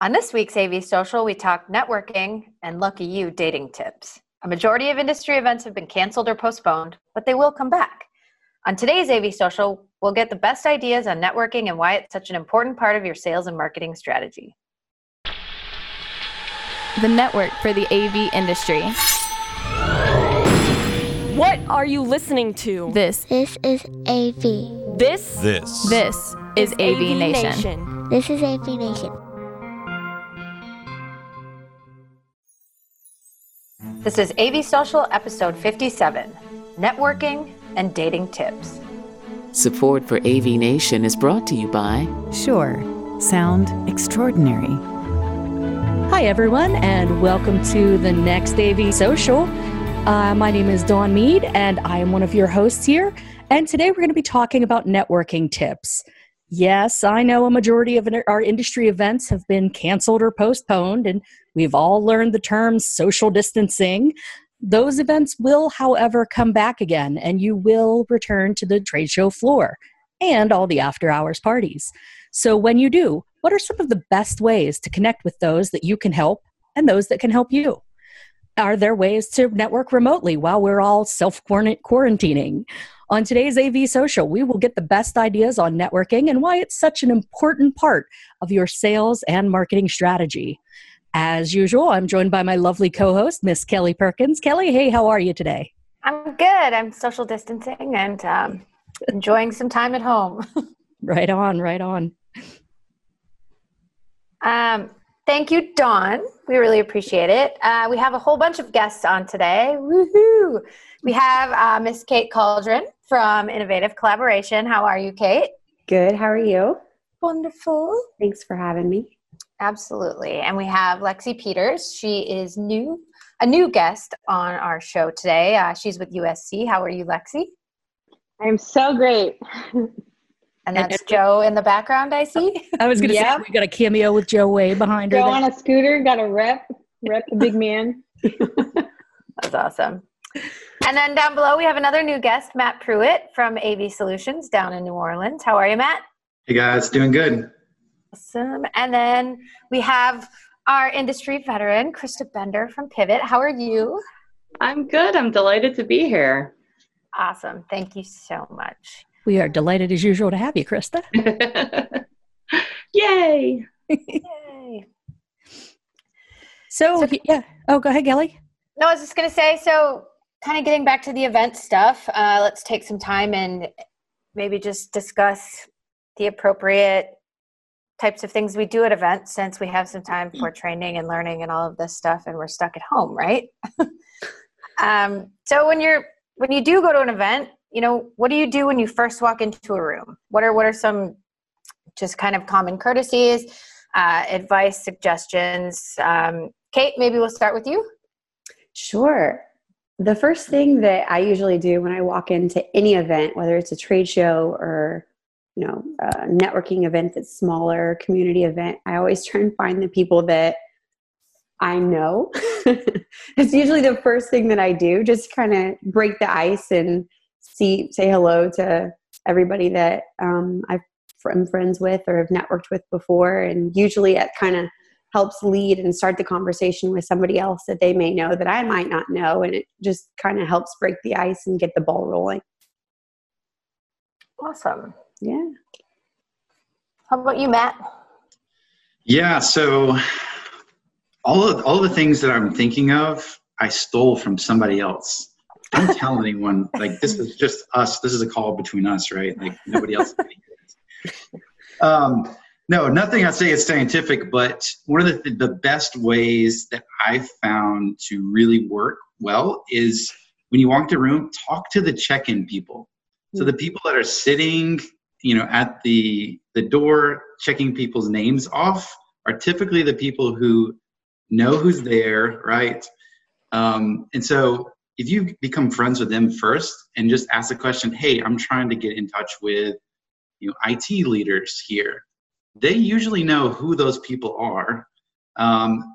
On this week's AV Social, we talk networking and lucky you dating tips. A majority of industry events have been canceled or postponed, but they will come back. On today's AV Social, we'll get the best ideas on networking and why it's such an important part of your sales and marketing strategy. The network for the AV industry. What are you listening to? This This is AV. This This. this is AV, Nation. This is AV Nation. This is AV Social episode 57 Networking and Dating Tips. Support for AV Nation is brought to you by Shure, sound extraordinary. Hi, everyone, and welcome to the next AV Social. Uh, my name is Dawn Mead, and I am one of your hosts here. And today we're going to be talking about networking tips. Yes, I know a majority of our industry events have been canceled or postponed, and we've all learned the term social distancing. Those events will, however, come back again, and you will return to the trade show floor and all the after hours parties. So, when you do, what are some of the best ways to connect with those that you can help and those that can help you? Are there ways to network remotely while we're all self quarantining? On today's AV Social, we will get the best ideas on networking and why it's such an important part of your sales and marketing strategy. As usual, I'm joined by my lovely co host, Miss Kelly Perkins. Kelly, hey, how are you today? I'm good. I'm social distancing and um, enjoying some time at home. Right on, right on. Um, thank you, Dawn. We really appreciate it. Uh, we have a whole bunch of guests on today. Woohoo! We have uh, Miss Kate Cauldron from Innovative Collaboration. How are you, Kate? Good. How are you? Wonderful. Thanks for having me. Absolutely. And we have Lexi Peters. She is new, a new guest on our show today. Uh, she's with USC. How are you, Lexi? I'm so great. And that's Joe in the background, I see. I was going to Yep. say, we got a cameo with Joe Way behind her. Go there. on a scooter, got a rep, rep the big man. That's awesome. And then down below, we have another new guest, Matt Pruitt from AV Solutions down in New Orleans. How are you, Matt? Hey guys, doing good. Awesome. And then we have our industry veteran, Krista Bender from Pivot. How are you? I'm good. I'm delighted to be here. Awesome. Thank you so much. We are delighted as usual to have you, Krista. Yay! Yay. So, yeah. Oh, go ahead, Kelly. No, I was just going to say so, kind of getting back to the event stuff, uh, let's take some time and maybe just discuss the appropriate types of things we do at events since we have some time for training and learning and all of this stuff and we're stuck at home right? Um, so when you're when you do go to an event you know what do you do when you first walk into a room? What are what are some just kind of common courtesies uh, advice suggestions? Um, kate maybe we'll start with you. Sure. The first thing that I usually do when I walk into any event, whether it's a trade show or you know networking event that's smaller, community event, I always try and find the people that I know. it's usually the first thing that I do, just kind of break the ice and see say hello to everybody that um, I'm friends with or have networked with before, and usually it kind of helps lead and start the conversation with somebody else that they may know that I might not know, and it just kind of helps break the ice and get the ball rolling. awesome Yeah. how about you matt Yeah, so all of all the things that I'm thinking of, I stole from somebody else. Don't tell anyone. Like this is just us. This is a call between us, right? Like nobody else. um, no, nothing I say is scientific, but one of the the best ways that I found to really work well is when you walk to a room, talk to the check-in people. So the people that are sitting, you know, at the the door checking people's names off are typically the people who know who's there, right? Um, and so if you become friends with them first and just ask the question, hey, I'm trying to get in touch with you know IT leaders here, they usually know who those people are. Um,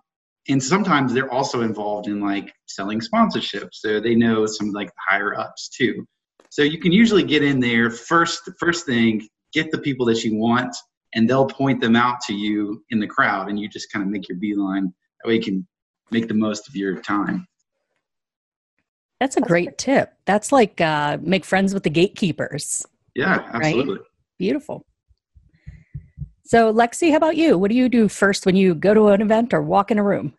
and sometimes they're also involved in like selling sponsorships, so they know some like higher ups too. So you can usually get in there first. The first thing, get the people that you want, and they'll point them out to you in the crowd, and you just kind of make your beeline. That way, you can make the most of your time. That's a great tip. That's like uh, make friends with the gatekeepers. Yeah, absolutely. Right? Beautiful. So, Lexi, how about you? What do you do first when you go to an event or walk in a room?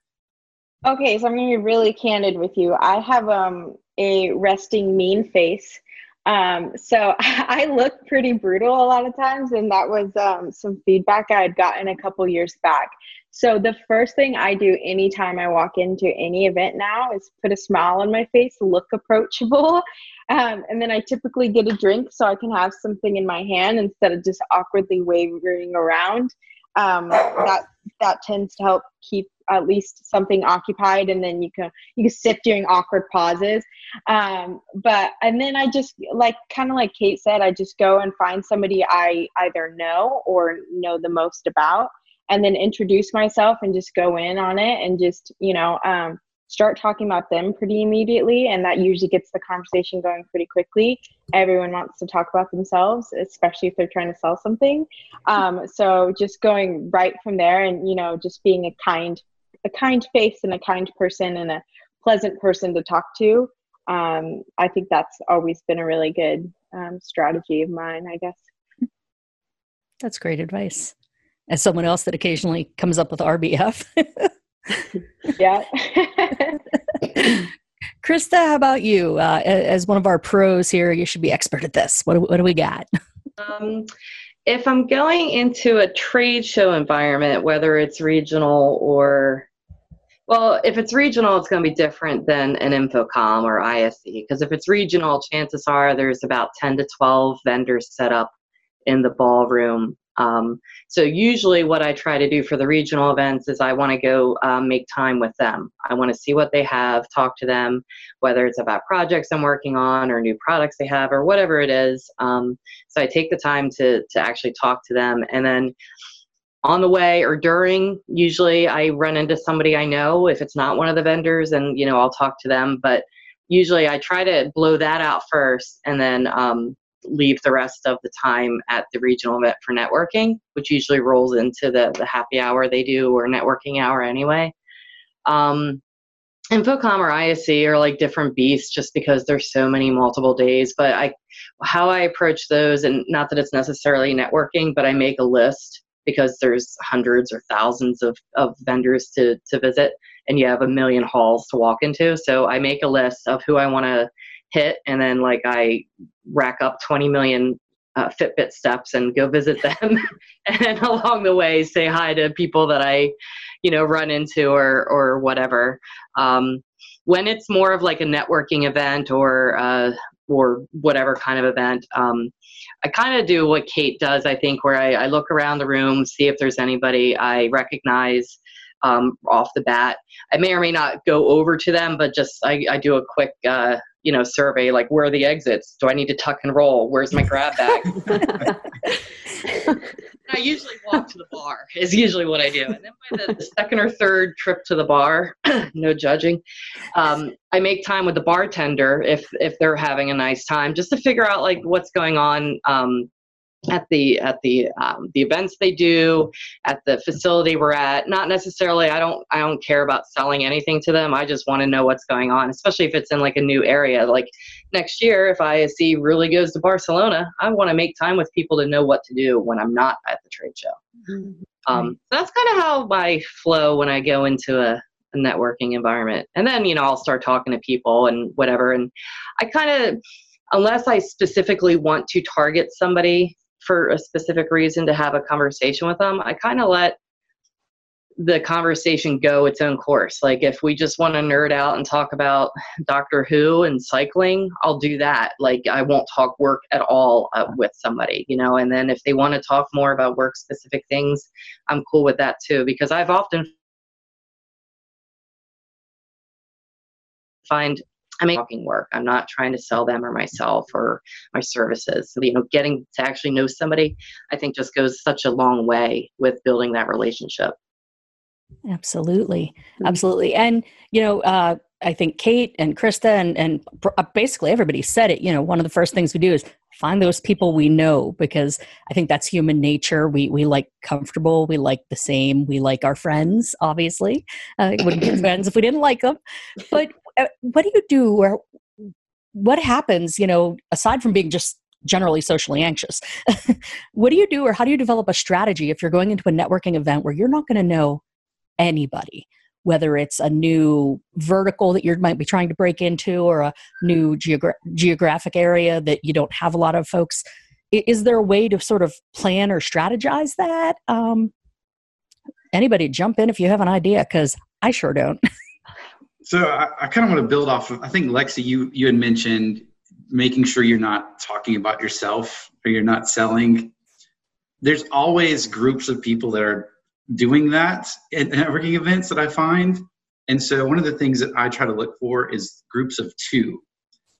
Okay, so I'm going to be really candid with you. I have um, a resting mean face. Um, so I look pretty brutal a lot of times, and that was um, some feedback I had gotten a couple years back. So the first thing I do anytime I walk into any event now is put a smile on my face, look approachable, um, and then I typically get a drink so I can have something in my hand instead of just awkwardly wavering around. Um, that that tends to help keep at least something occupied, and then you can you can sip during awkward pauses. Um, but and then I just like kind of like Kate said, I just go and find somebody I either know or know the most about and then introduce myself and just go in on it and just you know um, start talking about them pretty immediately and that usually gets the conversation going pretty quickly everyone wants to talk about themselves especially if they're trying to sell something um, so just going right from there and you know just being a kind a kind face and a kind person and a pleasant person to talk to um, i think that's always been a really good um, strategy of mine i guess that's great advice as someone else that occasionally comes up with RBF. yeah. Krista, how about you? Uh, as one of our pros here, you should be expert at this. What, what do we got? Um, if I'm going into a trade show environment, whether it's regional or well, if it's regional, it's going to be different than an InfoComm or ISE. Because if it's regional, chances are there's about 10 to 12 vendors set up in the ballroom um, so usually what I try to do for the regional events is I want to go um, make time with them. I want to see what they have, talk to them, whether it's about projects I'm working on or new products they have or whatever it is. Um, so I take the time to to actually talk to them, and then on the way or during usually i run into somebody i know if it's not one of the vendors and you know i'll talk to them but usually i try to blow that out first and then um, leave the rest of the time at the regional event for networking, which usually rolls into the, the happy hour they do or networking hour anyway. Um, InfoComm or ISE are like different beasts just because there's so many multiple days. But I, how I approach those, and not that it's necessarily networking, but I make a list because there's hundreds or thousands of, of vendors to, to visit and you have a million halls to walk into. So I make a list of who I want to hit and then like i rack up 20 million uh, fitbit steps and go visit them. And along the way say hi to people that i you know run into or or whatever. Um, when it's more of like a networking event or uh, or whatever kind of event. Um, i kind of do what kate does i think where I, I look around the room see if there's anybody i recognize um, off the bat. I may or may not go over to them, but just I, I do a quick uh, you know survey like where are the exits? Do i need to tuck and roll? Where's my grab bag i usually walk to the bar is usually what i do. And then by the, the second or third trip to the bar no judging um, i make time with the bartender if if they're having a nice time just to figure out like what's going on um, at the at the um, the events they do at the facility we're at. Not necessarily i don't i don't care about selling anything to them. I just want to know what's going on especially if it's in like a new area. Like next year if ISE really goes to barcelona i want to make time with people to know what to do when i'm not at the trade show. Mm-hmm. um, so that's kind of how my flow when i go into a, a networking environment. And then you know i'll start talking to people and whatever. And i kind of unless i specifically want to target somebody for a specific reason to have a conversation with them, I kind of let the conversation go its own course. Like if we just want to nerd out and talk about Doctor Who and cycling, I'll do that. Like I won't talk work at all uh, with somebody, you know. And then if they want to talk more about work specific things, I'm cool with that too because I've often find I'm making work. I'm not trying to sell them or myself or my services. So, you know, getting to actually know somebody, I think just goes such a long way with building that relationship. Absolutely. Mm-hmm. Absolutely. And, you know, uh, I think Kate and Krista and, and uh, basically everybody said it. You know, one of the first things we do is find those people we know because I think that's human nature. We we like comfortable, we like the same, we like our friends. Obviously, uh, wouldn't be friends if we didn't like them. But what do you do, or what happens? You know, aside from being just generally socially anxious, what do you do, or how do you develop a strategy if you're going into a networking event where you're not going to know anybody? whether it's a new vertical that you might be trying to break into or a new geogra- geographic area that you don't have a lot of folks. Is there a way to sort of plan or strategize that? Um, anybody jump in if you have an idea, because I sure don't. so I, I kind of want to build off of, I think Lexi, you, you had mentioned making sure you're not talking about yourself or you're not selling. There's always groups of people that are doing that at networking events that I find. And so one of the things that I try to look for is groups of two.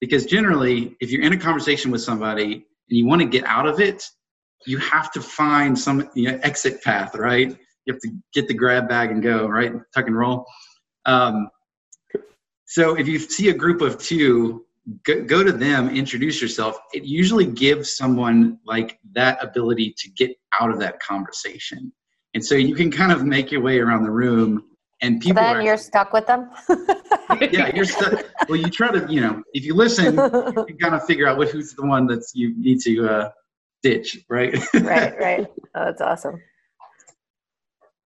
Because generally, if you're in a conversation with somebody and you want to get out of it, you have to find some you know, exit path, right? You have to get the grab bag and go, right? Tuck and roll. Um, so if you see a group of two, go, go to them, introduce yourself. It usually gives someone like that ability to get out of that conversation. And so you can kind of make your way around the room and people then you're stuck with them? Yeah you're stuck. Well you try to you know if you listen you kind of figure out what who's the one that's you need to uh, ditch right? Right right. Oh, that's awesome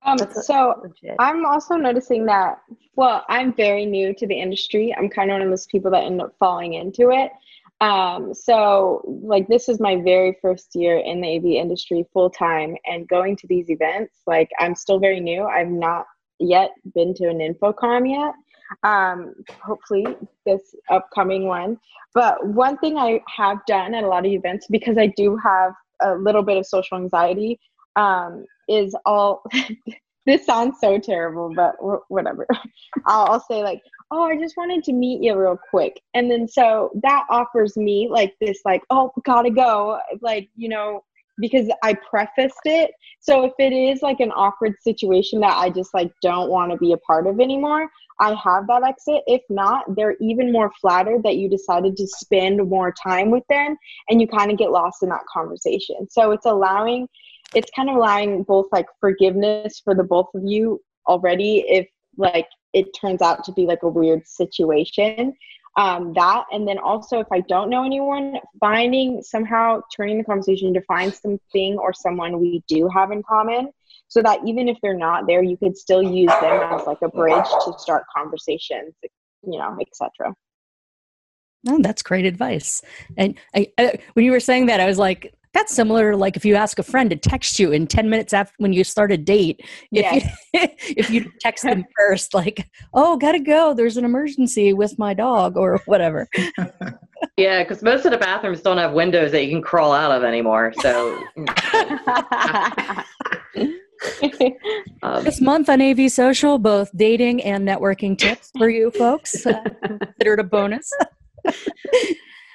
um, so legit. I'm also noticing that, well, I'm very new to the industry. I'm kind of one of those people that end up falling into it. Um, so like this is my very first year in the AV industry full time and going to these events, like I'm still very new. I've not yet been to an InfoComm yet. Um, hopefully this upcoming one. But one thing I have done at a lot of events because I do have a little bit of social anxiety um, is all this sounds so terrible, but whatever. I'll, I'll, say like, oh, I just wanted to meet you real quick, and then so that offers me like this, like, oh, gotta go, like you know, because I prefaced it. So if it is like an awkward situation that I just like don't want to be a part of anymore, I have that exit. If not, they're even more flattered that you decided to spend more time with them, and you kind of get lost in that conversation. So it's allowing it's kind of allowing both like forgiveness for the both of you already if like it turns out to be like a weird situation um, that and then also if i don't know anyone finding somehow turning the conversation to find something or someone we do have in common so that even if they're not there you could still use them as like a bridge to start conversations you know etc Oh, that's great advice. And I, I, when you were saying that, I was like, that's similar like if you ask a friend to text you in 10 minutes after when you start a date if you if you text them first like oh gotta go there's an emergency with my dog or whatever yeah because most of the bathrooms don't have windows that you can crawl out of anymore so um, this month on AV Social, both dating and networking tips for you folks. Uh, considered a bonus.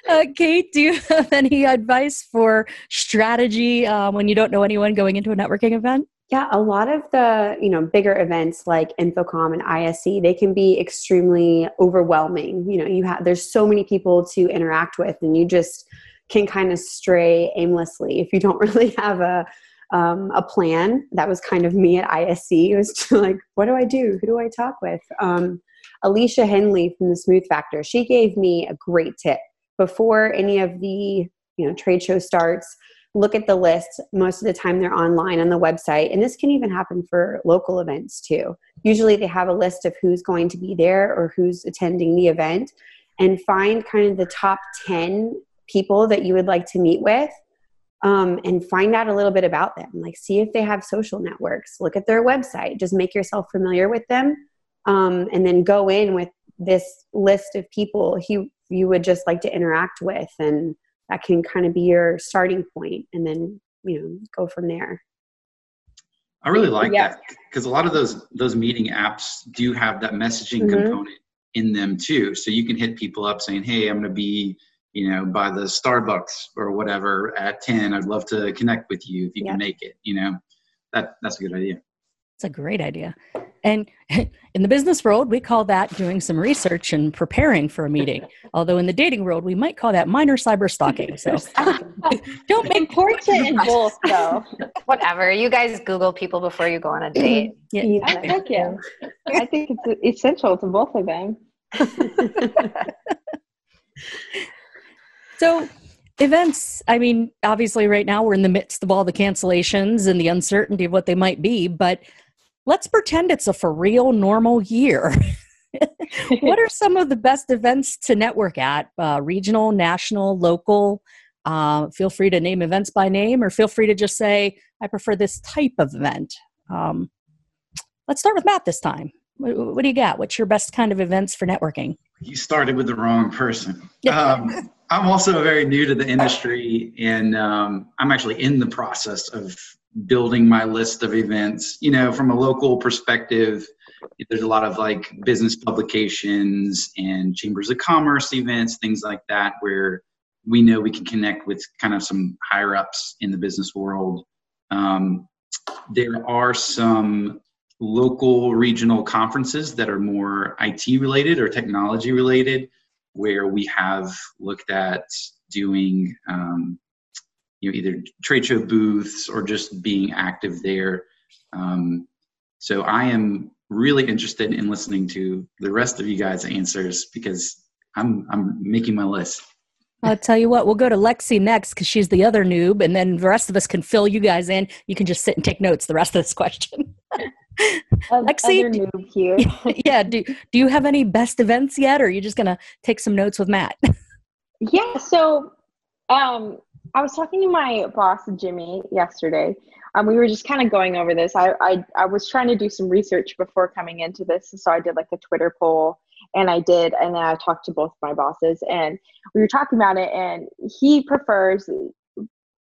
Uh, Kate, do you have any advice for strategy uh, when you don't know anyone going into a networking event? Yeah, a lot of the you know bigger events like InfoComm and ISE, they can be extremely overwhelming. You know, you have there's so many people to interact with, and you just can kind of stray aimlessly if you don't really have a um, a plan. That was kind of me at ISE. It was like, what do I do? Who do I talk with? Um, Alicia Henley from the Smooth Factor, she gave me a great tip before any of the you know trade show starts look at the list. Most of the time they're online on the website and this can even happen for local events too. Usually they have a list of who's going to be there or who's attending the event and find kind of the top 10 people that you would like to meet with um, and find out a little bit about them. Like see if they have social networks. Look at their website. Just make yourself familiar with them um, and then go in with this list of people. He you would just like to interact with and that can kind of be your starting point and then you know go from there i really like yeah. that because a lot of those those meeting apps do have that messaging mm-hmm. component in them too so you can hit people up saying hey i'm going to be you know by the starbucks or whatever at 10 i'd love to connect with you if you yeah. can make it you know that that's a good idea It's a great idea. And in the business world, we call that doing some research and preparing for a meeting. Although in the dating world, we might call that minor cyber stalking. So don't make important in both, though. Whatever. You guys Google people before you go on a date. Yeah, yeah. I think, yeah. I think it's essential to both of them. so events i mean obviously right now we're in the midst of all the cancellations and the uncertainty of what they might be but let's pretend it's a for real normal year. what are some of the best events to network at? Uh, regional, national, local? Uh, feel free to name events by name or feel free to just say, I prefer this type of event. Um, let's start with Matt this time. What, what, do you got? What's your best kind of events for networking? You started with the wrong person. Um, I'm also very new to the industry, and um, I'm actually in the process of building my list of events. You know, from a local perspective, there's a lot of like business publications and chambers of commerce events, things like that, where we know we can connect with kind of some higher ups in the business world. Um, there are some local regional conferences that are more IT related or technology related, where we have looked at doing um, you know either trade show booths or just being active there. Um, so I am really interested in listening to the rest of you guys' answers because I'm I'm making my list. I'll tell you what, we'll go to Lexi next because she's the other noob, and then the rest of us can fill you guys in. You can just sit and take notes the rest of this question. Lexi, do, yeah, do do you have any best events yet, or are you just gonna take some notes with Matt? yeah, so um, I was talking to my boss Jimmy yesterday. Um, we were just kind of going over this. I, I I was trying to do some research before coming into this, so I did like a Twitter poll, and I did, and then I talked to both my bosses, and we were talking about it, and he prefers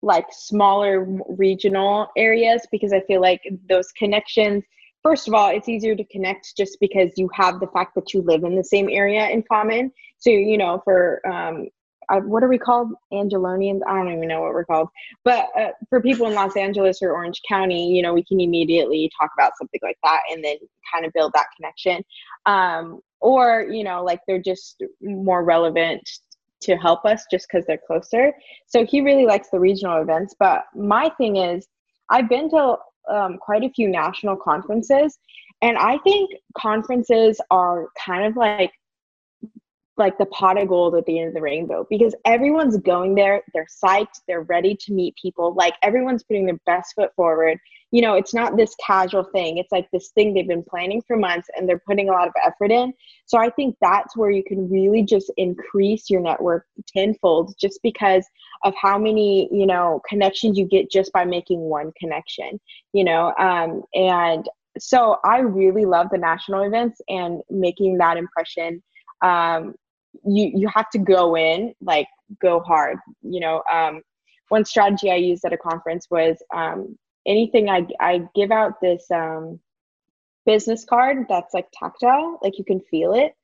like smaller regional areas because I feel like those connections. First of all, it's easier to connect just because you have the fact that you live in the same area in common. So you know, for um, uh, what are we called? Angelonians? I don't even know what we're called. But uh, for people in Los Angeles or Orange County, you know, we can immediately talk about something like that and then kind of build that connection. Um, or, you know, like they're just more relevant to help us just because they're closer. So he really likes the regional events. But my thing is, I've been to um, quite a few national conferences, and I think conferences are kind of like like the pot of gold at the end of the rainbow because everyone's going there they're psyched they're ready to meet people like everyone's putting their best foot forward. You know it's not this casual thing it's like this thing they've been planning for months and they're putting a lot of effort in. So i think that's where you can really just increase your network tenfold just because of how many you know connections you get just by making one connection you know um, and so i really love the national events and making that impression um, you you have to go in like go hard you know um, one strategy i used at a conference was um, anything i i give out this um, business card that's like tactile like you can feel it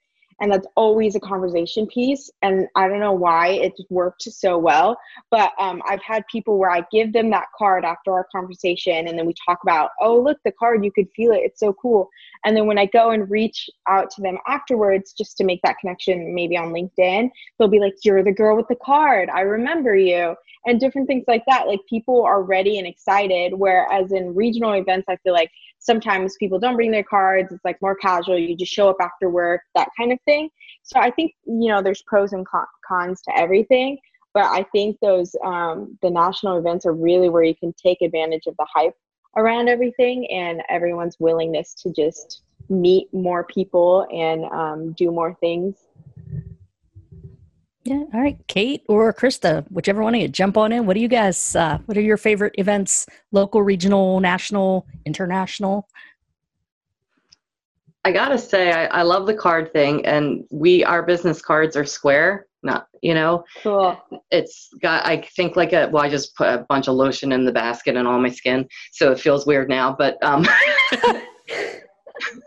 and that's always a conversation piece and i don't know why it worked so well but um, i've had people where i give them that card after our conversation and then we talk about oh look the card you could feel it it's so cool and then when i go and reach out to them afterwards just to make that connection maybe on linkedin they'll be like you're the girl with the card i remember you and different things like that like people are ready and excited whereas in regional events i feel like sometimes people don't bring their cards it's like more casual you just show up after work that kind of thing. So i think you know there's pros and cons to everything but i think those um, the national events are really where you can take advantage of the hype around everything and everyone's willingness to just meet more people and um, do more things yeah. All right. Kate or Krista, whichever one of you, jump on in. What do you guys, uh, what are your favorite events? Local, regional, national, international? I gotta say, I, I love the card thing, and we our business cards are square. Not you know, cool. It's got I think like a well, I just put a bunch of lotion in the basket and all my skin, so it feels weird now. But um,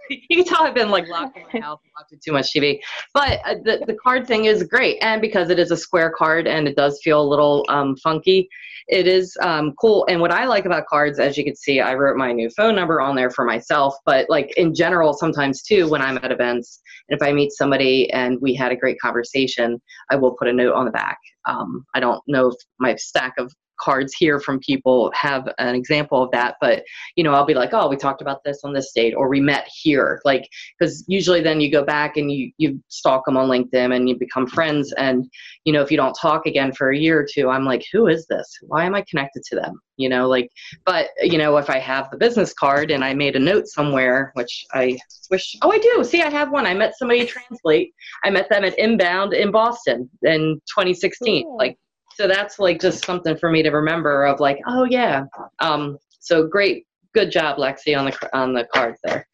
you can tell I've been like locked in my house watching too much TV. But uh, the, the card thing is great. And because it is a square card and it does feel a little um, funky, it is um, cool. And what I like about cards, as you can see, I wrote my new phone number on there for myself. But like in general, sometimes too, when I'm at events, and if I meet somebody and we had a great conversation, I will put a note on the back. Um, I don't know if my stack of cards here from people have an example of that but you know i'll be like oh we talked about this on this date or we met here like because usually then you go back and you you stalk them on linkedin and you become friends and you know if you don't talk again for a year or two i'm like who is this? Why am i connected to them? You know like but you know if i have the business card and i made a note somewhere which i wish oh i do see i have one i met somebody translate i met them at inbound in boston in 2016 like so that's like just something for me to remember of like oh yeah. Um, so great good job lexi on the on the cards there.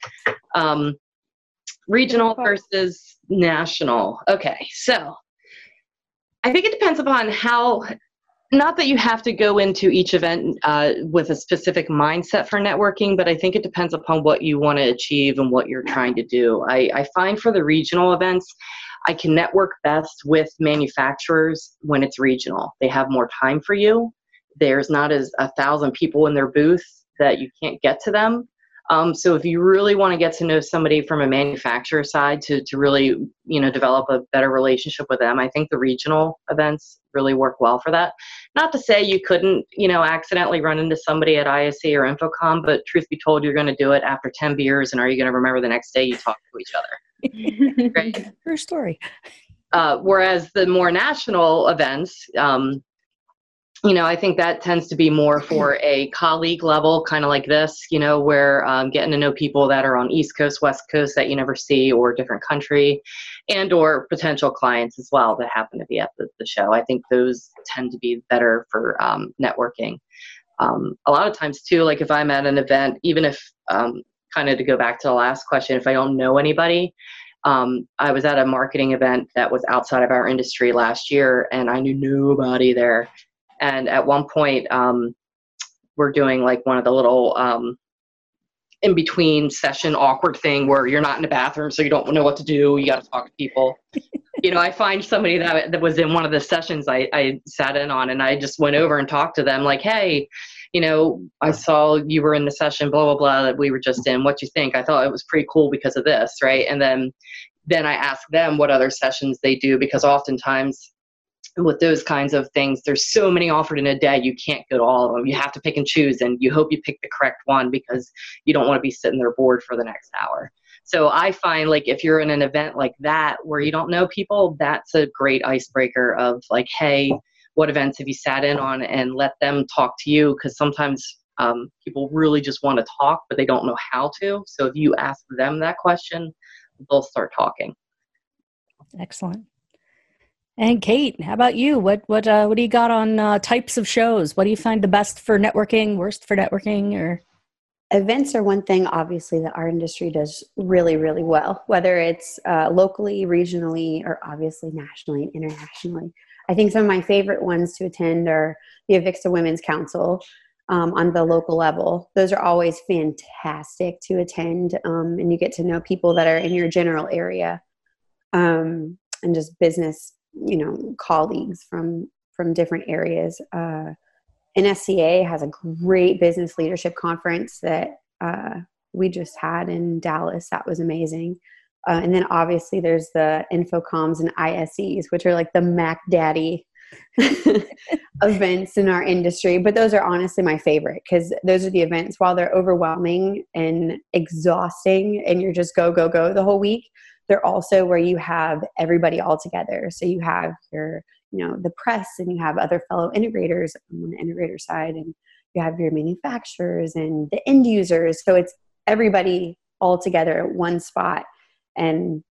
Um, regional versus national. Okay so i think it depends upon how not that you have to go into each event uh, with a specific mindset for networking, but I think it depends upon what you want to achieve and what you're trying to do. I, I find for the regional events, I can network best with manufacturers when it's regional. They have more time for you. There's not as a thousand people in their booth that you can't get to them. Um, so if you really want to get to know somebody from a manufacturer side to, to really, you know, develop a better relationship with them, I think the regional events really work well for that. Not to say you couldn't, you know, accidentally run into somebody at ISE or InfoComm, but truth be told, you're going to do it after 10 beers and are you going to remember the next day you talk to each other? right? True story. Uh, whereas the more national events, um, you know, I think that tends to be more for a colleague level, kind of like this, you know, where um, getting to know people that are on East Coast, West Coast that you never see, or different country, and or potential clients as well that happen to be at the, the show. I think those tend to be better for um, networking. Um, a lot of times too, like if I'm at an event, even if um, kind of to go back to the last question, if I don't know anybody, um, I was at a marketing event that was outside of our industry last year, and I knew nobody there. And at one point, um, we're doing like one of the little um, in between session awkward thing where you're not in the bathroom, so you don't know what to do. You got to talk to people. you know, I find somebody that that was in one of the sessions I, I sat in on, and I just went over and talked to them, like, "Hey, you know, I saw you were in the session, blah blah blah, that we were just in. What you think?" I thought it was pretty cool because of this, right? And then then I asked them what other sessions they do because oftentimes with those kinds of things, there's so many offered in a day, you can't go to all of them. You have to pick and choose, and you hope you pick the correct one because you don't want to be sitting there bored for the next hour. So I find like if you're in an event like that where you don't know people, that's a great icebreaker of like, hey, what events have you sat in on, and let them talk to you because sometimes um, people really just want to talk, but they don't know how to. So if you ask them that question, they'll start talking. Excellent. And Kate, how about you? What what uh, what do you got on uh, types of shows? What do you find the best for networking, worst for networking, or events are one thing obviously that our industry does really really well whether it's uh, locally regionally or obviously nationally and internationally i think some of my favorite ones to attend are the AVIXA women's council um, on the local level those are always fantastic to attend um, and you get to know people that are in your general area um, and just business you know colleagues from from different areas uh, NSCA has a great business leadership conference that uh, we just had in Dallas. That was amazing. Uh, and then obviously there's the InfoComms and ISEs, which are like the Mac Daddy events in our industry. But those are honestly my favorite because those are the events while they're overwhelming and exhausting and you're just go, go, go the whole week. They're also where you have everybody all together. So you have your you know the press and you have other fellow integrators on the integrator side and you have your manufacturers and the end users so it's everybody all together at one spot and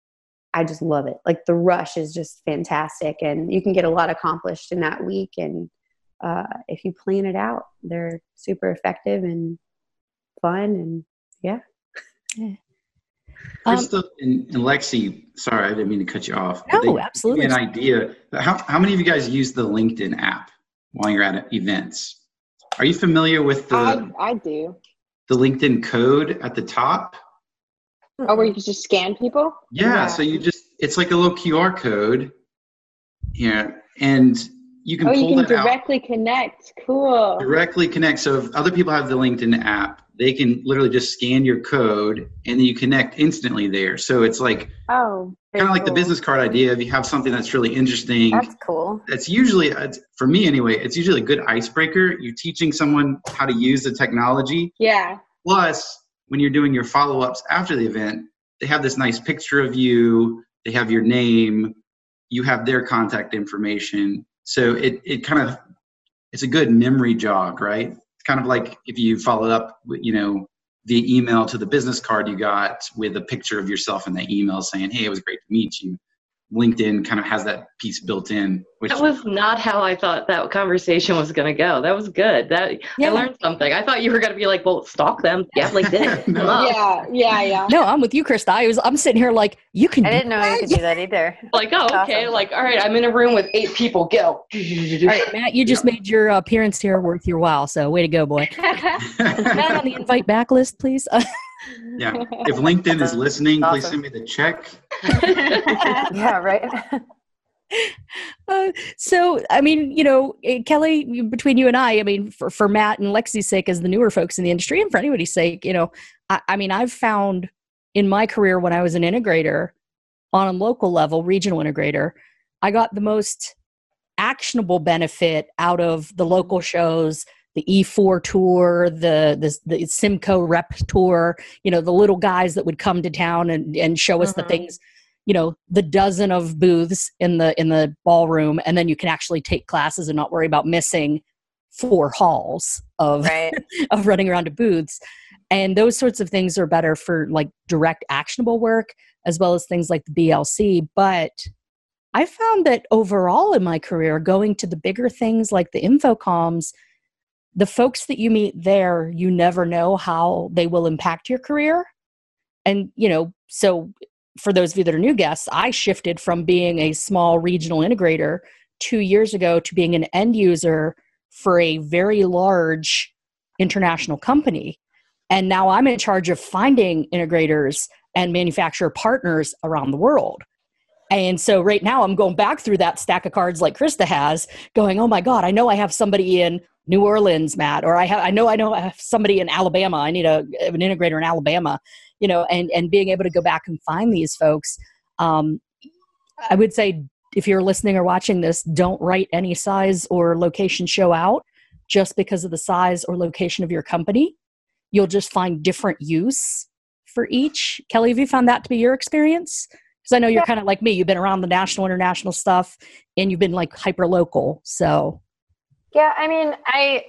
i just love it like the rush is just fantastic and you can get a lot accomplished in that week and uh, if you plan it out they're super effective and fun and yeah, yeah. Krista um, and, and, Lexi, sorry, I didn't mean to cut you off. No, absolutely. An idea. How, how many of you guys use the LinkedIn app while you're at events? Are you familiar with the? I, I do. The LinkedIn code at the top. Hmm. Oh, where you can just scan people. Yeah, yeah. So you just it's like a little QR code. Yeah, and you can oh, pull you can that out. directly connect. Cool. directly connect. So if other people have the LinkedIn app, they can literally just scan your code and then you connect instantly there. So it's like Oh, kind of like the business card idea. If you have something that's really interesting, That's cool. that's usually it's- for me anyway. It's usually a good icebreaker. You're teaching someone how to use the technology. Yeah. Plus, when you're doing your follow-ups after the event, they have this nice picture of you. They have your name. You have their contact information. So it it kind of it's a good memory jog, right? It's kind of like if you followed up, you know, the email to the business card you got with a picture of yourself in that email saying, "Hey, it was great to meet you." LinkedIn kind of has that piece built in, which That was not how I thought that conversation was going to go. That was good. That Yeah. I learned something. I thought you were going to be like, "Well, stalk them." Yeah, LinkedIn. No. Yeah. Yeah. Yeah. No, I'm with you, Krista. I was I'm sitting here like you can I didn't know you could do that either. Like, oh, That's okay. awesome. Like, all right, I'm in a room with eight people. Go. All right, Matt, you just made your appearance here worth your while. So way to go, boy. Matt on the invite back list, please. Yeah. If LinkedIn is listening, please send me the check. yeah, right. Uh, so, I mean, you know, eh, Kelly, between you and I, I mean, for, for Matt and Lexi's sake, as the newer folks in the industry, and for anybody's sake, you know, I, I mean, I've found in my career when I was an integrator on a local level, regional integrator, I got the most actionable benefit out of the local shows, the E4 tour, the the, the Simco rep tour, you know, the little guys that would come to town and, and show us the Mhm. things you know the dozen of booths in the in the ballroom and then you can actually take classes and not worry about missing four halls of Right. of running around to booths and those sorts of things are better for like direct actionable work as well as things like the blc but i found that overall in my career going to the bigger things like the InfoComms the folks that you meet there you never know how they will impact your career. And you know so for those of you that are new guests i shifted from being a small regional integrator two years ago to being an end user for a very large international company. And now i'm in charge of finding integrators and manufacturer partners around the world. And so right now i'm going back through that stack of cards like krista has going oh my god i know i have somebody in new orleans matt or i have i know i know i have somebody in alabama. I need a, an integrator in alabama you know and and being able to go back and find these folks um, i would say if you're listening or watching this don't write any size or location show out just because of the size or location of your company. You'll just find different use for each. Kelly have you found that to be your experience? Because i know you're kind of like me. You've been around the national international stuff and you've been like hyper local so Yeah, I mean, I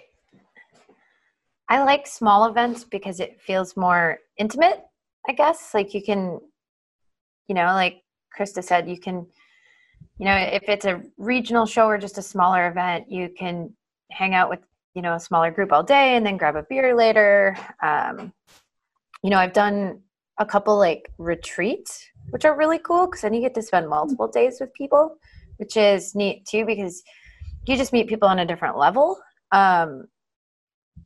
I like small events because it feels more intimate, I guess. Like you can you know, like Krista said, you can you know, if it's a regional show or just a smaller event, you can hang out with, you know, a smaller group all day and then grab a beer later. Um, you know, I've done a couple like retreats, which are really cool because then you get to spend multiple days with people, which is neat too because you just meet people on a different level. Um,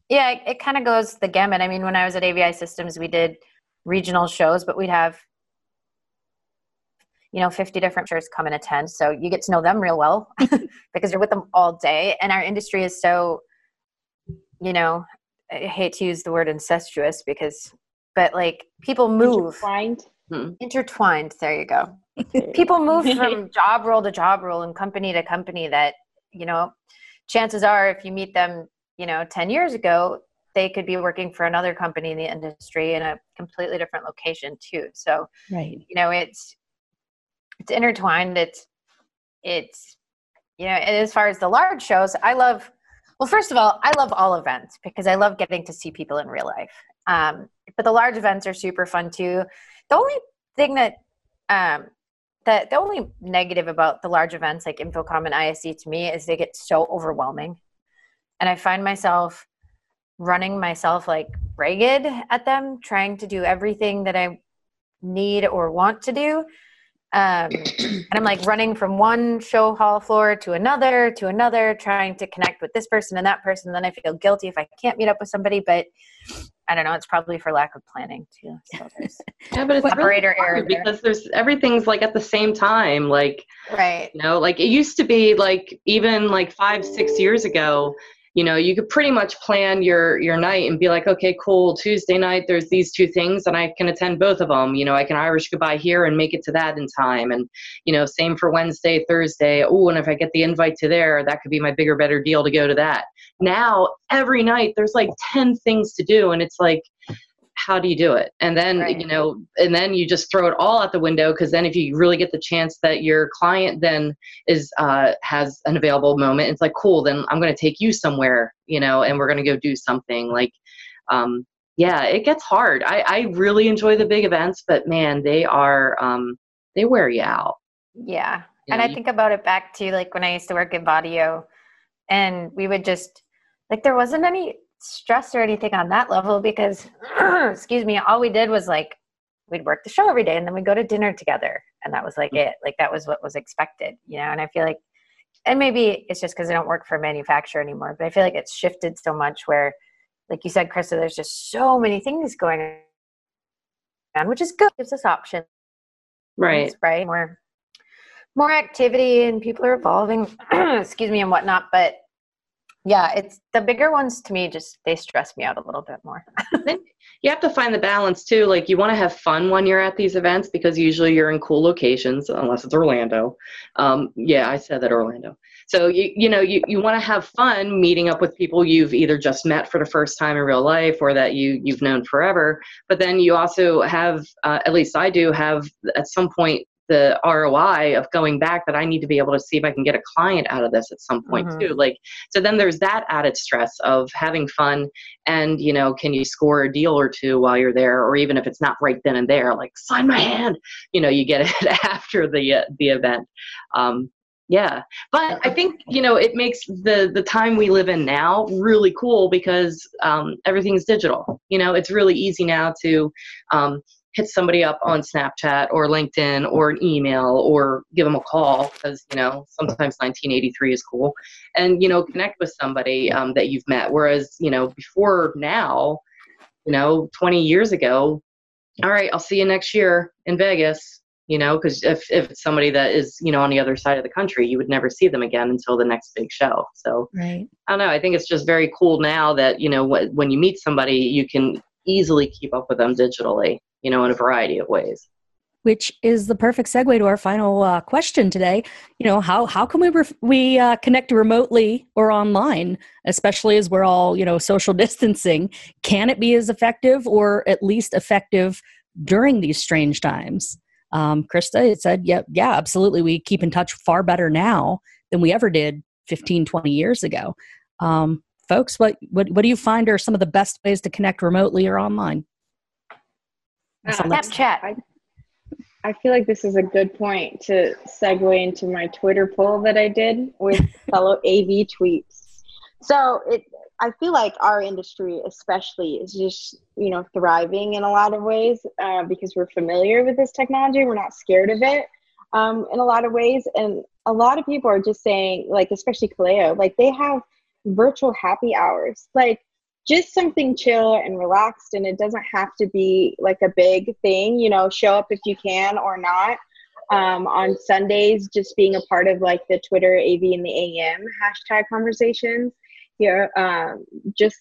yeah, it, it kind of goes the gamut. I mean, when I was at AVI Systems, we did regional shows, but we'd have, you know, 50 different chairs come and attend. So you get to know them real well because you're with them all day. And our industry is so, you know, I hate to use the word incestuous because, but like people move Intertwined. intertwined. There you go people move from job role to job role and company to company that you know chances are if you meet them you know 10 years ago they could be working for another company in the industry in a completely different location too. So right. you know it's it's intertwined. It's it's you know and as far as the large shows i love well first of all i love all events because i love getting to see people in real life. Um, but the large events are super fun too. The only thing that um, the, the only negative about the large events like InfoComm and ISE to me is they get so overwhelming. And i find myself running myself like ragged at them trying to do everything that i need or want to do um, and i'm like running from one show hall floor to another to another trying to connect with this person and that person then i feel guilty if i can't meet up with somebody but i don't know it's probably for lack of planning too so Yeah, but it's really operator error hard there. because there's everything's like at the same time. Like Right. You know, like it used to be like even like five, six years ago, you know you could pretty much plan your your night and be like okay cool tuesday night there's these two things and i can attend both of them you know i can irish goodbye here and make it to that in time. And you know same for wednesday thursday. Oh and if i get the invite to there that could be my bigger better deal to go to that. Now every night there's like 10 things to do and it's like how do you do it? And then right. you know and then you just throw it all out the window because then if you really get the chance that your client then is uh, has an available moment it's like cool then i'm going to take you somewhere you know and we're going to go do something. Like um, yeah it gets hard. I, I really enjoy the big events but man they are um, they wear you out. Yeah. You and know, i think about it back to like when i used to work at Vaddio and we would just like there wasn't any stress or anything on that level because excuse me all we did was like we'd work the show every day and then we'd go to dinner together and that was like mm. it. Like that was what was expected you know and i feel like and maybe it's just because i don't work for a manufacturer anymore but i feel like it's shifted so much where like you said krista there's just so many things going on which is good. It gives us options. Right. Right? More more activity and people are evolving excuse me and whatnot but yeah it's the bigger ones to me just they stress me out a little bit more. You have to find the balance too like you want to have fun when you're at these events because usually you're in cool locations unless it's orlando. Um, yeah i said that orlando. So you, you know you, you want to have fun meeting up with people you've either just met for the first time in real life or that you you've known forever but then you also have uh, at least i do have at some point the ROI of going back that I need to be able to see if I can get a client out of this at some point mm-hmm. too. Like, so then there's that added stress of having fun and, you know, can you score a deal or two while you're there? Or even if it's not right then and there, like sign my hand, you know, you get it after the, uh, the event. Um, yeah but i think you know it makes the the time we live in now really cool because um, everything's digital you know it's really easy now to um, hit somebody up on Snapchat or LinkedIn or an email or give them a call because you know sometimes 1983 is cool, and you know connect with somebody um, that you've met. Whereas you know before now, you know 20 years ago, all right, I'll see you next year in Vegas. You know, because if if it's somebody that is you know on the other side of the country, you would never see them again until the next big show. So right. I don't know. I think it's just very cool now that you know wh- when you meet somebody, you can easily keep up with them digitally you know, in a variety of ways. Which is the perfect segue to our final uh, question today. You know, how how can we ref- we uh, connect remotely or online, especially as we're all you know social distancing? Can it be as effective, or at least effective during these strange times? Um, Krista, it said, yeah, yeah, absolutely. We keep in touch far better now than we ever did 15, 20 years ago. Um, folks, what, what, what do you find are some of the best ways to connect remotely or online? Snapchat. I, I feel like this is a good point to segue into my Twitter poll that I did with fellow AV tweeps. So it, I feel like our industry, especially, is just you know thriving in a lot of ways uh, because we're familiar with this technology. We're not scared of it um, in a lot of ways, and a lot of people are just saying, like especially Kaleo, like they have virtual happy hours. Like just something chill and relaxed and it doesn't have to be like a big thing you know show up if you can or not. Um, on sundays just being a part of like the twitter av and the am hashtag conversations here um, just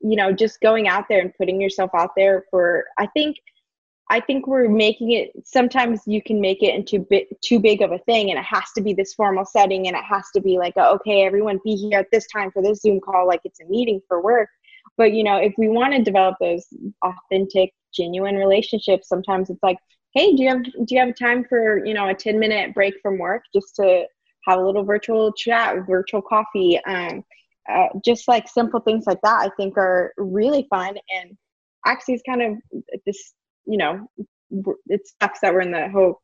you know just going out there and putting yourself out there for i think i think we're making it sometimes you can make it into bit too big of a thing and it has to be this formal setting and it has to be like a, okay everyone be here at this time for this zoom call like it's a meeting for work but you know if we want to develop those authentic genuine relationships sometimes it's like hey do you have do you have time for you know a 10 minute break from work just to have a little virtual chat virtual coffee? Um, uh, just like simple things like that i think are really fun. And actually it's kind of this you know it sucks that we're in the whole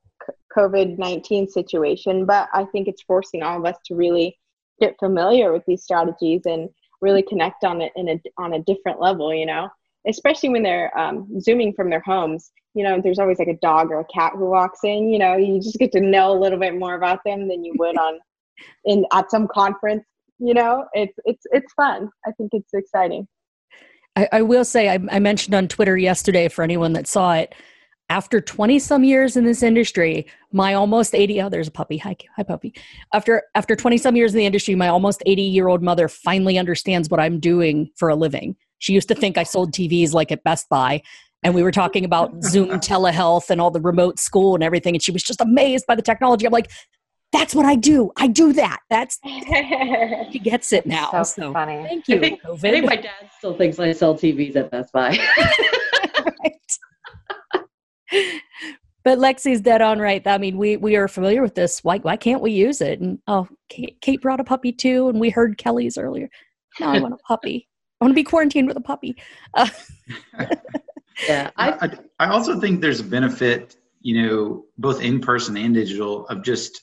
covid-19 situation but i think it's forcing all of us to really get familiar with these strategies and really connect on it in a on a different level you know? Especially when they're um, zooming from their homes you know there's always like a dog or a cat who walks in you know? You just get to know a little bit more about them than you would on in at some conference you know? It's it's it's fun. I think it's exciting. I, I will say I, I mentioned on twitter yesterday for anyone that saw it after 20 some years in this industry, my almost 80 oh there's a puppy. Hi hi puppy. After after 20 some years in the industry, my almost 80 year old mother finally understands what I'm doing for a living. She used to think I sold TVs like at Best Buy and we were talking about Zoom telehealth and all the remote school and everything and she was just amazed by the technology. I'm like that's what I do. I do that. That's he gets it now. So, So, funny. thank you, I think, COVID. I think my dad still thinks I sell TVs at Best Buy. but Lexi's dead on right. I mean, we we are familiar with this. Why why can't we use it? And oh, Kate, Kate brought a puppy too, and we heard Kelly's earlier. Now I want a puppy. I want to be quarantined with a puppy. Uh, yeah, I, I, I also think there's a benefit, you know, both in person and digital, of just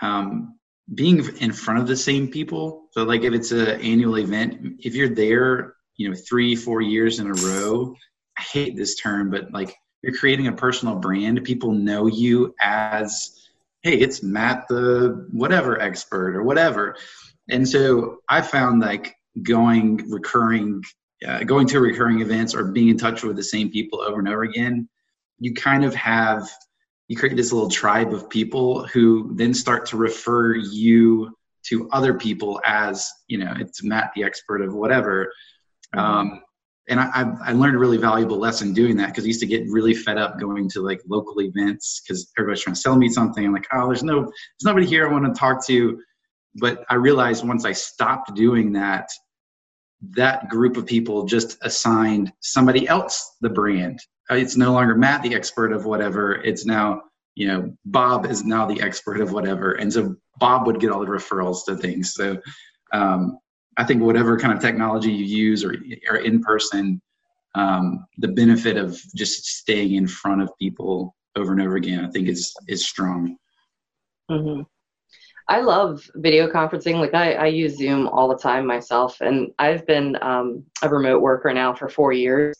um, being in front of the same people. So, like, if it's an annual event, if you're there, you know, three, four years in a row, I hate this term, but like, you're creating a personal brand. People know you as, hey, it's Matt the whatever expert or whatever. And so I found like going recurring uh, going to recurring events or being in touch with the same people over and over again, you kind of have you create this little tribe of people who then start to refer you to other people as you know it's Matt the expert of whatever. Um, and I, I, learned a really valuable lesson doing that because I used to get really fed up going to like local events because everybody's trying to sell me something. I'm like, oh, there's no, there's nobody here I want to talk to. But I realized once I stopped doing that, that group of people just assigned somebody else the brand. Uh, It's no longer Matt, the expert of whatever. It's now, you know, Bob is now the expert of whatever. And so Bob would get all the referrals to things. So um, I think whatever kind of technology you use or, or in person, um, the benefit of just staying in front of people over and over again, I think is is strong. hmm I love video conferencing. Like I, I use Zoom all the time myself, and I've been um, a remote worker now for four years.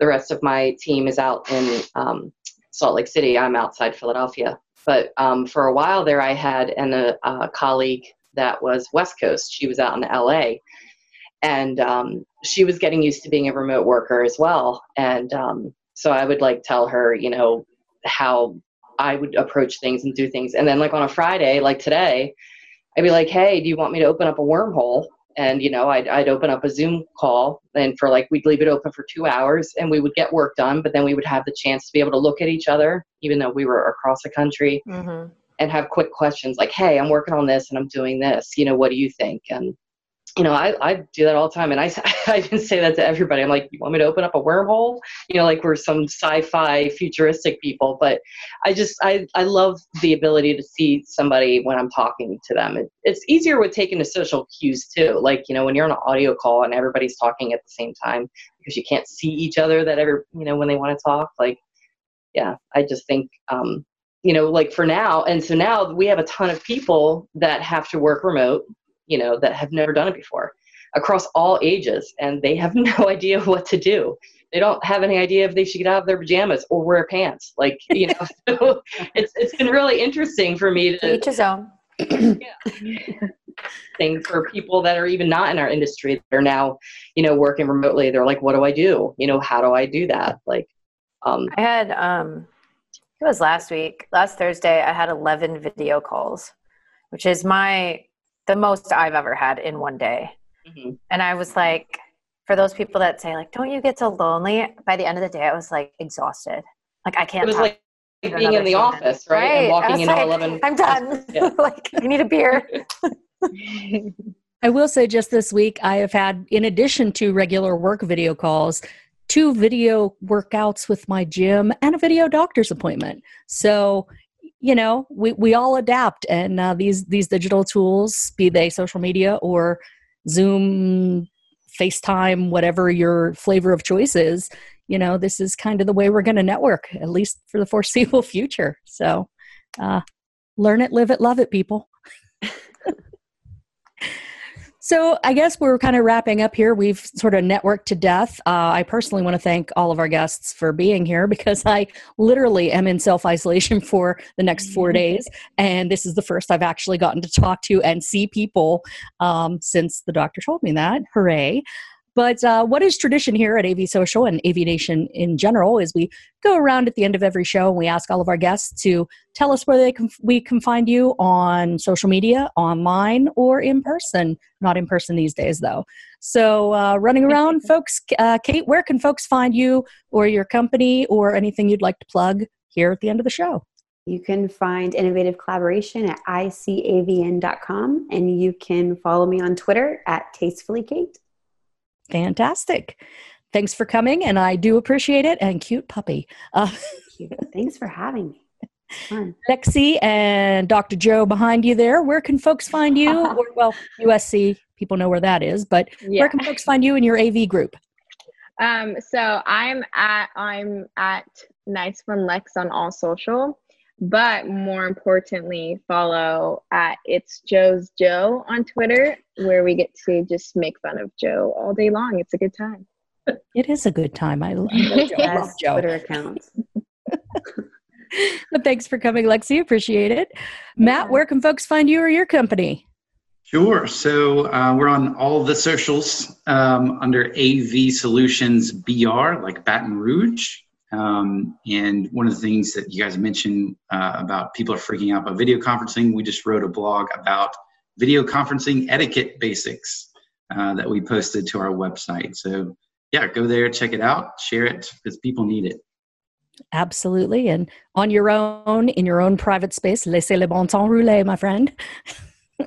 The rest of my team is out in um, Salt Lake City. I'm outside Philadelphia, but um, for a while there, I had an, a, a colleague that was West Coast. She was out in LA, and um, she was getting used to being a remote worker as well. And um, so I would like tell her, you know, how I would approach things and do things. And then like on a Friday, like today, I'd be like, hey, do you want me to open up a wormhole? And you know, I'd, I'd open up a Zoom call, and for like we'd leave it open for two hours, and we would get work done. But then we would have the chance to be able to look at each other, even though we were across the country, Mm-hmm. And have quick questions like, hey, I'm working on this and I'm doing this. You know, what do you think? And you know, I, I do that all the time. And I, I can say that to everybody. I'm like, you want me to open up a wormhole? You know, like we're some sci-fi futuristic people, but I just, I, I love the ability to see somebody when I'm talking to them. It, it's easier with taking the social cues too. Like, you know, when you're on an audio call and everybody's talking at the same time because you can't see each other that ever, you know, when they want to talk, like, yeah, I just think, um, you know, like for now, and so now we have a ton of people that have to work remote you know, that have never done it before across all ages and they have no idea what to do. They don't have any idea if they should get out of their pajamas or wear pants. Like, you know, so it's it's been really interesting for me to Each his own. thing for people that are even not in our industry that are now, you know, working remotely. They're like, what do I do? You know, how do I do that? Like um I had um it was last week, last Thursday, I had 11 video calls, which is my the most I've ever had in one day. mhm. And I was like, for those people that say like, don't you get so lonely? By the end of the day, I was like exhausted. Like I can't. it was talk like to being in the human. office, right? And I walking in into like, 11 I'm done. Yeah. like I need a beer. I will say just this week, I have had, in addition to regular work video calls, two video workouts with my gym and a video doctor's appointment. So, you know, we, we all adapt, and uh, these these digital tools, be they social media or Zoom, FaceTime, whatever your flavor of choice is, you know, this is kind of the way we're going to network, at least for the foreseeable future. So, uh, learn it, live it, love it, people. So I guess we're kind of wrapping up here. We've sort of networked to death. Uh, I personally want to thank all of our guests for being here because I literally am in self isolation for the next four days, and this is the first I've actually gotten to talk to and see people um, since the doctor told me that. Hooray! But uh, what is tradition here at AV Social and AV Nation in general is we go around at the end of every show and we ask all of our guests to tell us where they can, we can find you on social media, online, or in person. Not in person these days, though. So, uh, running around, folks, uh, Kate, where can folks find you or your company or anything you'd like to plug here at the end of the show? You can find Innovative Collaboration at icavn.com and you can follow me on Twitter at Tastefully Kate. Fantastic. Thanks for coming, and I do appreciate it. And cute puppy. Uh, Thanks for having me. Fun. Lexi and Dr. Joe behind you there. Where can folks find you? or, well, USC, people know where that is, but yeah. where can folks find you in your AV group? Um, so I'm at I'm at Nice Fun Lex on all social, but more importantly, follow at It's Joe's Joe on Twitter, where we get to just make fun of Joe all day long. It's a good time. It is a good time. I love, Joe. love Joe. Twitter accounts. but thanks for coming, Lexi. Appreciate it. Matt, where can folks find you or your company? Sure. So uh, we're on all the socials um, under AV Solutions BR, like Baton Rouge. Um, and one of the things that you guys mentioned uh, about people are freaking out about video conferencing, we just wrote a blog about video conferencing etiquette basics uh, that we posted to our website. So, yeah, go there, check it out, share it because people need it. Absolutely. And on your own, in your own private space, laissez le bon temps rouler, my friend.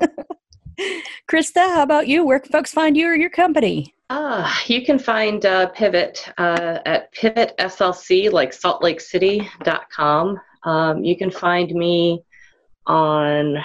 Krista, how about you? Where can folks find you or your company? Uh, you can find uh, Pivot uh, at pivotslc, like saltlakecity.com. Um, you can find me on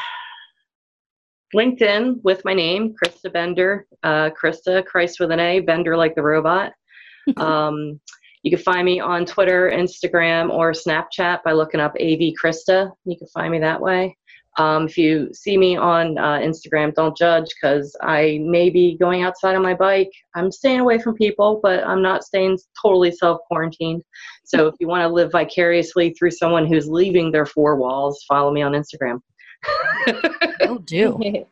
LinkedIn with my name, Krista Bender. Uh, Krista, Christ with an A, Bender like the robot. um, you can find me on Twitter, Instagram, or Snapchat by looking up AV Krista. You can find me that way. Um, if you see me on uh, Instagram, don't judge because I may be going outside on my bike. I'm staying away from people, but I'm not staying totally self quarantined. So if you want to live vicariously through someone who's leaving their four walls, follow me on Instagram. Will do.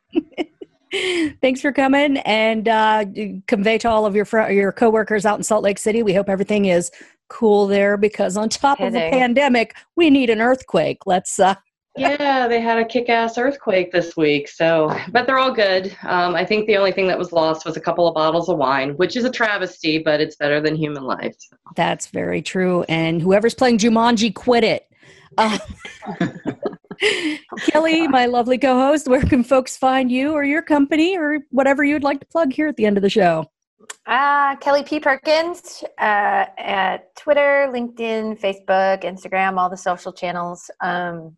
Thanks for coming and uh, convey to all of your fr- your coworkers out in Salt Lake City. We hope everything is cool there because on top of the pandemic, we need an earthquake. Let's uh, yeah, they had a kick-ass earthquake this week. So, but they're all good. Um, I think the only thing that was lost was a couple of bottles of wine, which is a travesty, but it's better than human life. So. That's very true. And whoever's playing Jumanji, quit it. Uh, Kelly, my lovely co-host, where can folks find you or your company or whatever you'd like to plug here at the end of the show? Uh, Kelly P. Perkins uh, at Twitter, LinkedIn, Facebook, Instagram, all the social channels. Um,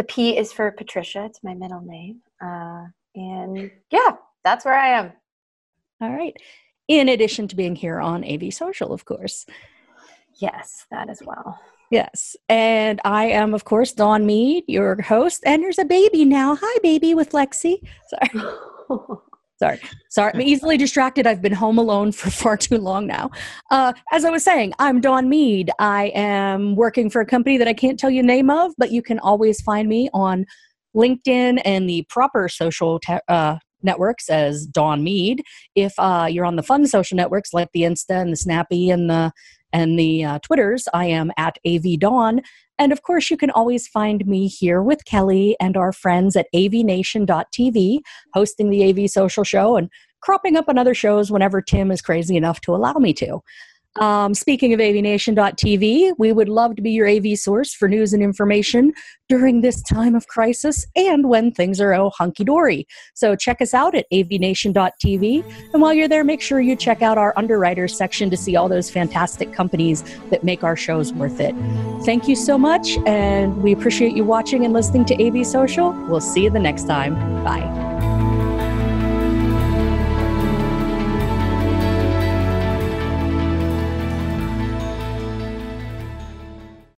the P is for Patricia. It's my middle name. Uh, and yeah, that's where I am. All right. In addition to being here on AV Social, of course. Yes, that as well. Yes. And I am, of course, Dawn Mead, your host. And there's a baby now. Hi, baby, with Lexi. Sorry. Sorry. Sorry. I'm easily distracted. I've been home alone for far too long now. Uh, as I was saying, I'm Dawn Mead. I am working for a company that I can't tell you name of, but you can always find me on LinkedIn and the proper social te- uh, networks as Dawn Mead. If uh, you're on the fun social networks like the Insta and the Snappy and the and the uh, Twitters, I am at AV Dawn. And of course, you can always find me here with Kelly and our friends at avnation.tv, hosting the AV Social Show and cropping up on other shows whenever Tim is crazy enough to allow me to. Um, speaking of avnation.tv, we would love to be your AV source for news and information during this time of crisis and when things are oh hunky dory. So check us out at avnation.tv. And while you're there, make sure you check out our underwriters section to see all those fantastic companies that make our shows worth it. Thank you so much, and we appreciate you watching and listening to AV Social. We'll see you the next time. Bye.